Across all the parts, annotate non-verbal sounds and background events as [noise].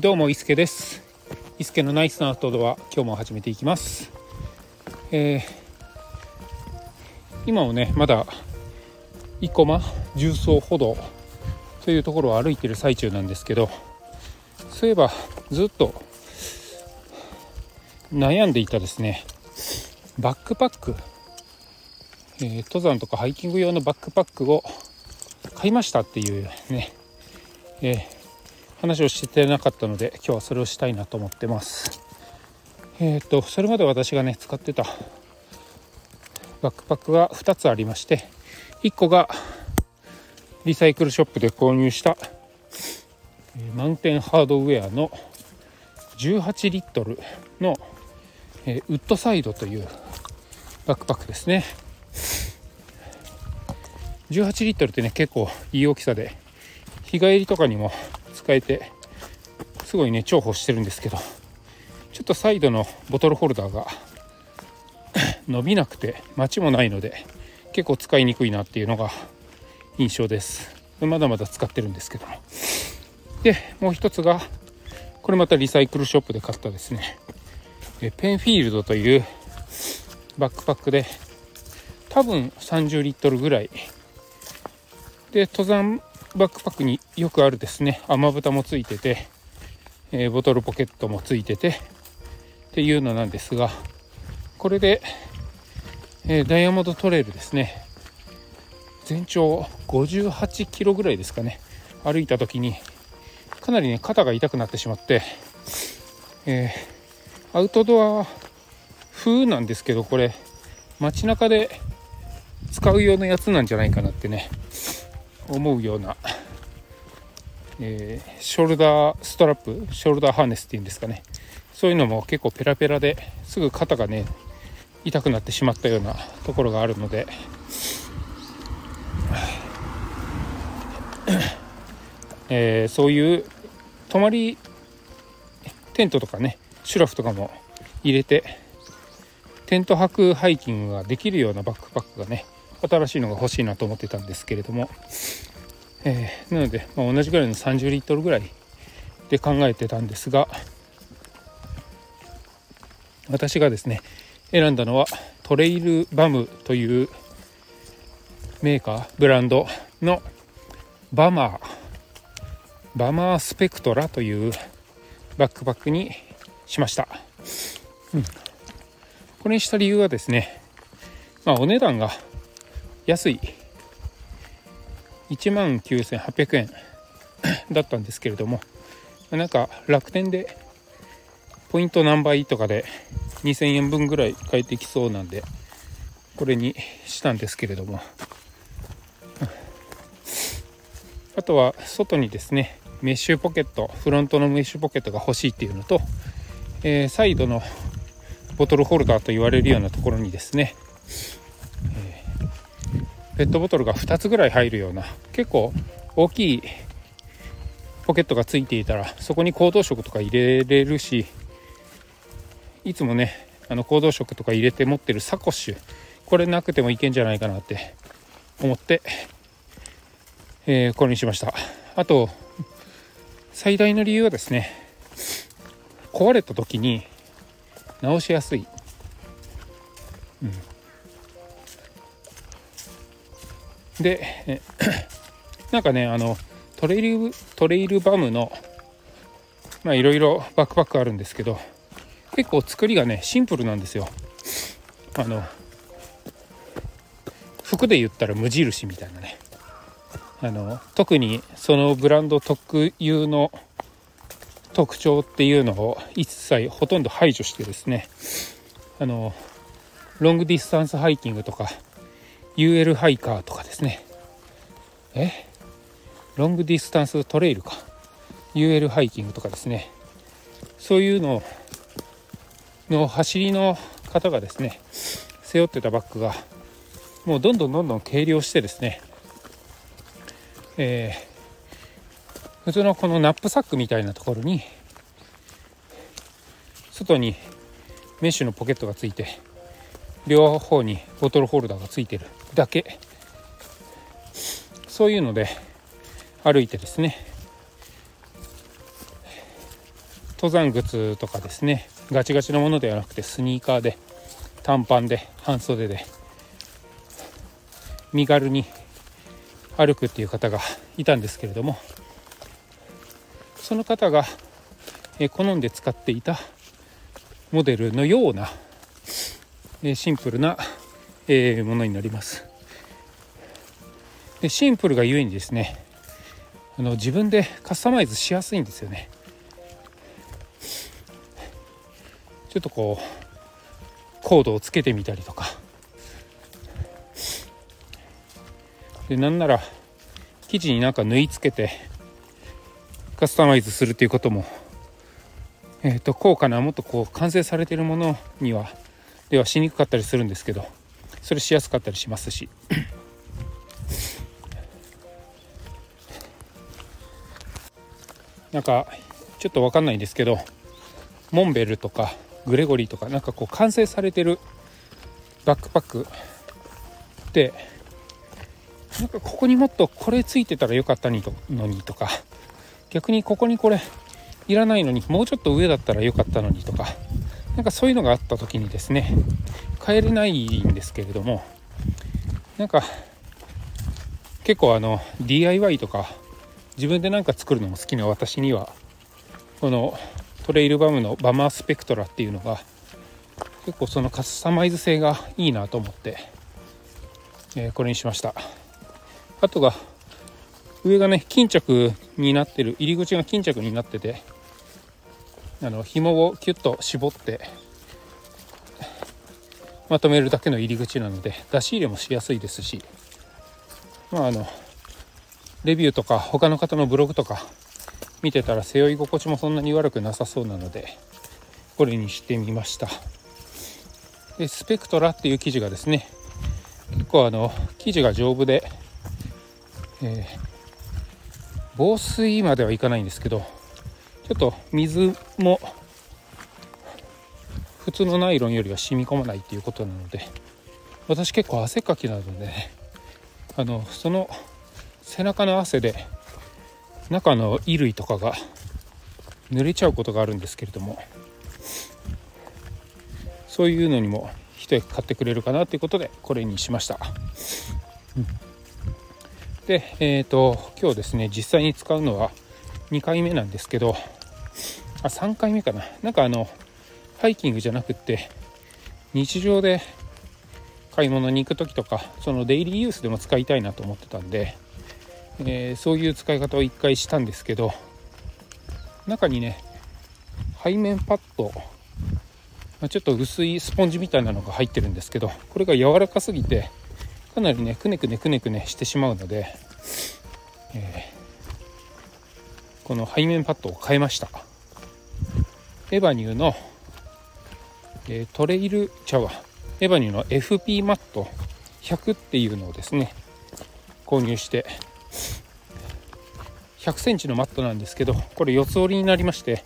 どうも伊助です。伊助のナイスなアウトドア今日も始めていきます、えー今もねまだ生駒重曹歩道というところを歩いてる最中なんですけどそういえばずっと悩んでいたですねバックパック、えー登山とかハイキング用のバックパックを買いましたっていうね、えー話をしてなかったので今日はそれをしたいなと思ってます。えっ、とそれまで私がね使ってたバックパックが2つありまして1個がリサイクルショップで購入したマウンテンハードウェアの18リットルの、ウッドサイドというバックパックですね。18リットルってね結構いい大きさで日帰りとかにも使えてすごいね重宝してるんですけどちょっとサイドのボトルホルダーが [clears throat] 伸びなくて待ちもないので結構使いにくいなっていうのが印象です。まだまだ使ってるんですけども。でもう一つがこれまたリサイクルショップで買ったですね。えペンフィールドというバックパックで多分30リットルぐらい。で登山バックパックによくあるですね。雨蓋もついてて、えーボトルポケットもついててっていうのなんですがこれで、えーダイヤモンドトレイルですね。全長58キロぐらいですかね。歩いた時にかなりね肩が痛くなってしまって、えーアウトドア風なんですけどこれ街中で使う用のやつなんじゃないかなってね。思うような、えーショルダーストラップショルダーハーネスっていうんですかね。そういうのも結構ペラペラですぐ肩がね痛くなってしまったようなところがあるので。えーそういう泊まりテントとかねシュラフとかも入れてテント泊ハイキングができるようなバックパックがね新しいのが欲しいなと思ってたんですけれども、えーなので、まあ、同じぐらいの30リットルぐらいで考えてたんですが私がですね選んだのはトレイルバムというメーカーブランドのバマーバマースペクトラというバックパックにしました、うん、これにした理由はですねまあお値段が安い。1万9800円。[coughs] だったんですけれども。なんか楽天でポイント何倍とかで2000円分ぐらい返ってきそうなんでこれにしたんですけれども。[coughs] あとは外にですねメッシュポケットフロントのメッシュポケットが欲しいっていうのと、えサイドのボトルホルダーと言われるようなところにですね、ペットボトルが2つぐらい入るような結構大きいポケットがついていたらそこに行動食とか入れれるしいつもねあの行動食とか入れて持ってるサコッシュこれなくてもいけんじゃないかなって思って、えーこれにしました。あと最大の理由はですね壊れた時に直しやすい、うん、で [clears throat] なんかねあのトレイルトレイルバムのまあいろいろバックパックあるんですけど結構作りがねシンプルなんですよ。あの服で言ったら無印みたいなね。あの特にそのブランド特有の特徴っていうのを一切ほとんど排除してですねあのロングディスタンスハイキングとか UL ハイカーとかですね。え？ロングディスタンストレイルか。UL ハイキングとかですね。そういうのの走りの方がですね背負ってたバッグがもうどんどんどんどん軽量してですね。えー普通のこのナップサックみたいなところに外にメッシュのポケットがついて両方にボトルホルダーがついてるだけ。そういうので歩いてですね登山靴とかですねガチガチのものではなくてスニーカーで短パンで半袖で身軽に歩くっていう方がいたんですけれどもその方が好んで使っていたモデルのようなえシンプルなえものになります。でシンプルがゆえにですねあの自分でカスタマイズしやすいんですよね。ちょっとこうコードをつけてみたりとか。でなんなら生地になんか縫い付けてカスタマイズするっていうこともえーと、高価なもっとこう完成されているものにはではしにくかったりするんですけどそれしやすかったりしますし。[coughs] なんかちょっと分かんないんですけどモンベルとかグレゴリーとかなんかこう完成されてるバックパックってなんかここにもっとこれついてたらよかったのにとか逆にここにこれいらないのにもうちょっと上だったらよかったのにとかなんかそういうのがあった時にですね変えれないんですけれどもなんか結構あの DIY とか自分で何か作るのも好きな私にはこのトレイルバムのバマースペクトラっていうのが結構そのカスタマイズ性がいいなと思って、えー、これにしました。あとが上がね巾着になってる入り口が巾着になっててあの紐をキュッと絞ってまとめるだけの入り口なので出し入れもしやすいですしまああのレビューとか他の方のブログとか見てたら背負い心地もそんなに悪くなさそうなのでこれにしてみました。でスペクトラっていう生地がですね結構あの生地が丈夫で、えー、防水まではいかないんですけどょっと水も普通のナイロンよりは染み込まないっていうことなので私結構汗かきなので、ね、あのその背中の汗で中の衣類とかが濡れちゃうことがあるんですけれどもそういうのにも一役買ってくれるかなということでこれにしました。うんで、えっ、ー、と、今日ですね、実際に使うのは2回目なんですけど、あ、3回目かな。なんかあの、ハイキングじゃなくって、日常で買い物に行く時とか、そのデイリーユースでも使いたいなと思ってたんで、えー、そういう使い方を1回したんですけど、中にね、背面パッド、まちょっと薄いスポンジみたいなのが入ってるんですけど、これが柔らかすぎて、かなりねくねくねくねくねしてしまうので、えー、この背面パッドを変えましたエバニューの、え、トレイル茶はエバニューの FP マット。100っていうのをですね購入して100センチのマットなんですけどこれ4つ折りになりまして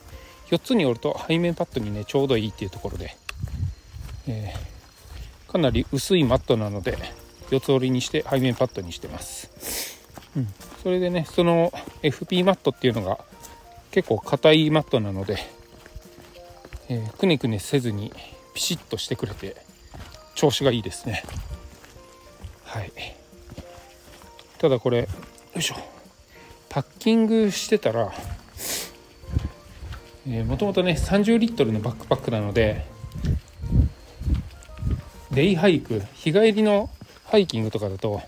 4つに折ると背面パッドにねちょうどいいっていうところで、えー、かなり薄いマットなので四つ折りにして背面パッドにしてます、うん、それでねその FP マットっていうのが結構硬いマットなので、えー、くねくねせずにピシッとしてくれて調子がいいですね。はい。ただこれよいしょ。パッキングしてたらもともとね30リットルのバックパックなのでデイハイク日帰りのハイキングとかだと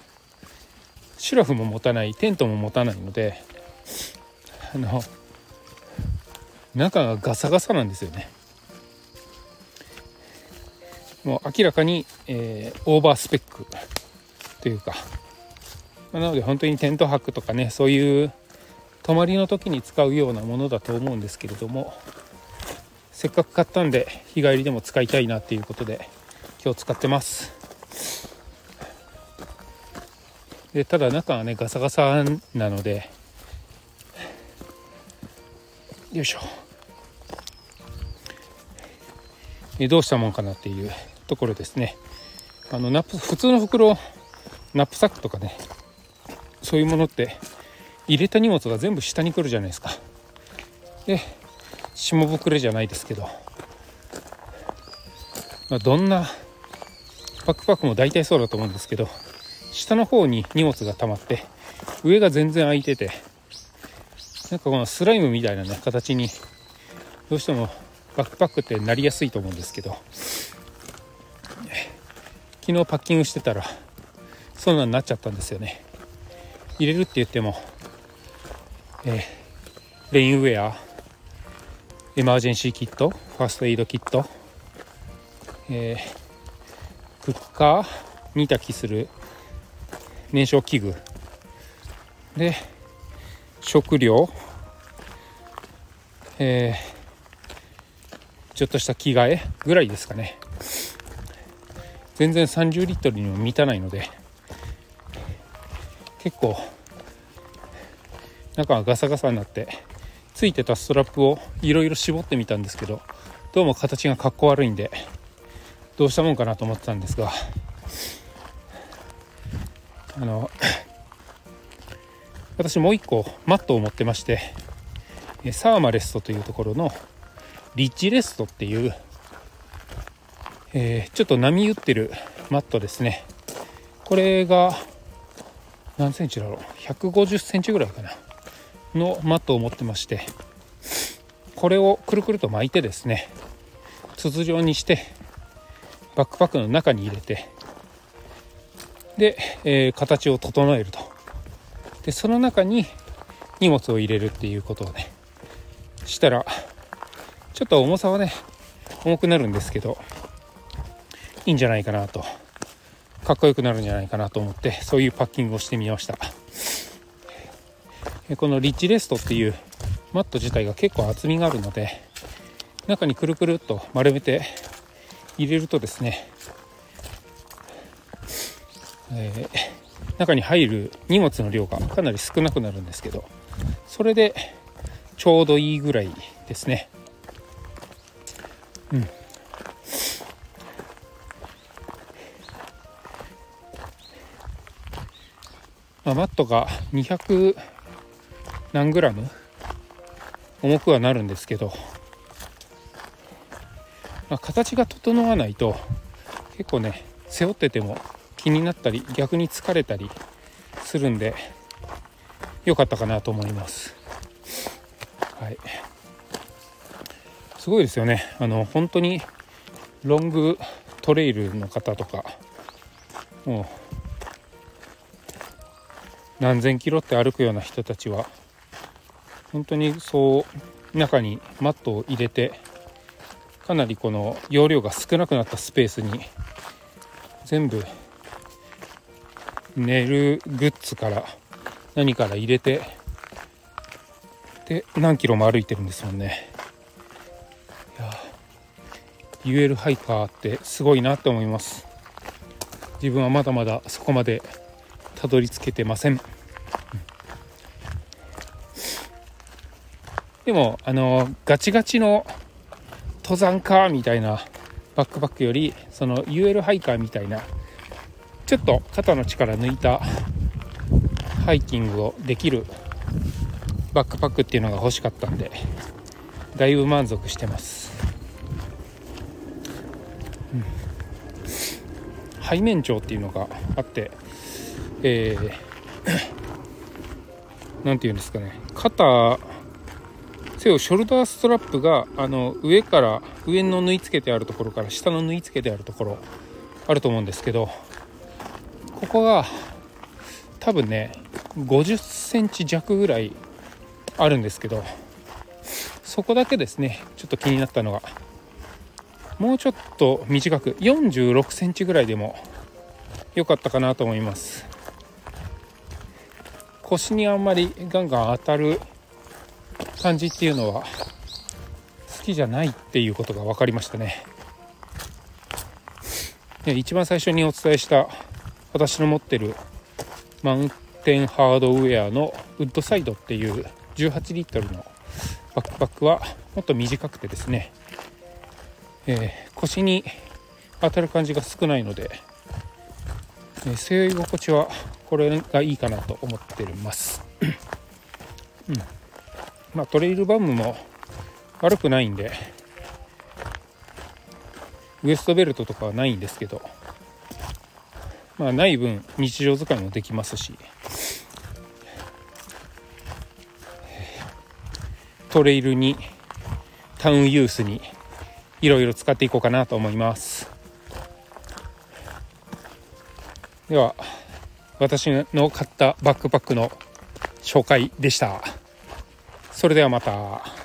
シュラフも持たないテントも持たないのであの中がガサガサなんですよね。もう明らかに、えー、オーバースペックというか、まあ、なので本当にテント泊とかねそういう泊まりの時に使うようなものだと思うんですけれどもせっかく買ったんで日帰りでも使いたいなっていうことで今日使ってます。でただ中はねガサガサなのでよいしょ。どうしたもんかなっていうところですね。あのナップ普通の袋ナップサックとかねそういうものって入れた荷物が全部下に来るじゃないですか。で下膨れじゃないですけど、まあ、どんなバックパックも大体そうだと思うんですけど下の方に荷物が溜まって上が全然空いててなんかこのスライムみたいなね形にどうしてもバックパックってなりやすいと思うんですけど。昨日パッキングしてたらそんなになっちゃったんですよね。入れるって言っても、え、レインウェアエマージェンシーキットファーストエイドキット、えー、クッカー煮炊きする燃焼器具。で食料、えー、ちょっとした着替えぐらいですかね。全然30リットルにも満たないので結構中がガサガサになってついてたストラップをいろいろ絞ってみたんですけどどうも形がかっこ悪いんでどうしたもんかなと思ってたんですがあの私もう一個マットを持ってましてサーマレストというところのリッチレストっていう、えー、ちょっと波打ってるマットですね。これが何センチだろう？150センチぐらいかな。のマットを持ってましてこれをくるくると巻いてですね筒状にしてバックパックの中に入れてで、えー、形を整えると。でその中に荷物を入れるっていうことをねしたらちょっと重さはね重くなるんですけどいいんじゃないかなと。かっこよくなるんじゃないかなと思ってそういうパッキングをしてみました。このリッチレストっていうマット自体が結構厚みがあるので中にくるくるっと丸めて入れるとですね、えー中に入る荷物の量がかなり少なくなるんですけどそれでちょうどいいぐらいですね。うん。まあ、マットが200何グラム？重くはなるんですけど、まあ、形が整わないと結構ね背負ってても気になったり逆に疲れたりするんで良かったかなと思います。はい。すごいですよね。あの本当にロングトレイルの方とかもう何千キロって歩くような人たちは本当にそう中にマットを入れてかなりこの容量が少なくなったスペースに全部寝るグッズから何から入れてで何キロも歩いてるんですもんね。言えるハイカーってすごいなって思います。自分はまだまだそこまでたどり着けてません、でもあのガチガチの登山家みたいなバックパックよりその UL ハイカーみたいなちょっと肩の力抜いたハイキングをできるバックパックっていうのが欲しかったんでだいぶ満足してます、うん、背面長っていうのがあってえー、[coughs] て言うんですかね。肩背をショルダーストラップがあの上から上の縫い付けてあるところから下の縫い付けてあるところあると思うんですけどここが多分ね50センチ弱ぐらいあるんですけどそこだけですねちょっと気になったのがもうちょっと短く46センチぐらいでも良かったかなと思います。腰にあんまりガンガン当たる感じっていうのは好きじゃないっていうことが分かりましたね。一番最初にお伝えした私の持ってるマウンテンハードウェアのウッドサイドっていう18リットルのバックパックはもっと短くてですね、えー、腰に当たる感じが少ないので、えー、背負い心地はこれがいいかなと思っています、うん。まあ、トレイルバムも悪くないんでウエストベルトとかはないんですけどまあない分日常使いもできますしトレイルにタウンユースにいろいろ使っていこうかなと思いますでは私の買ったバックパックの紹介でしたそれではまた。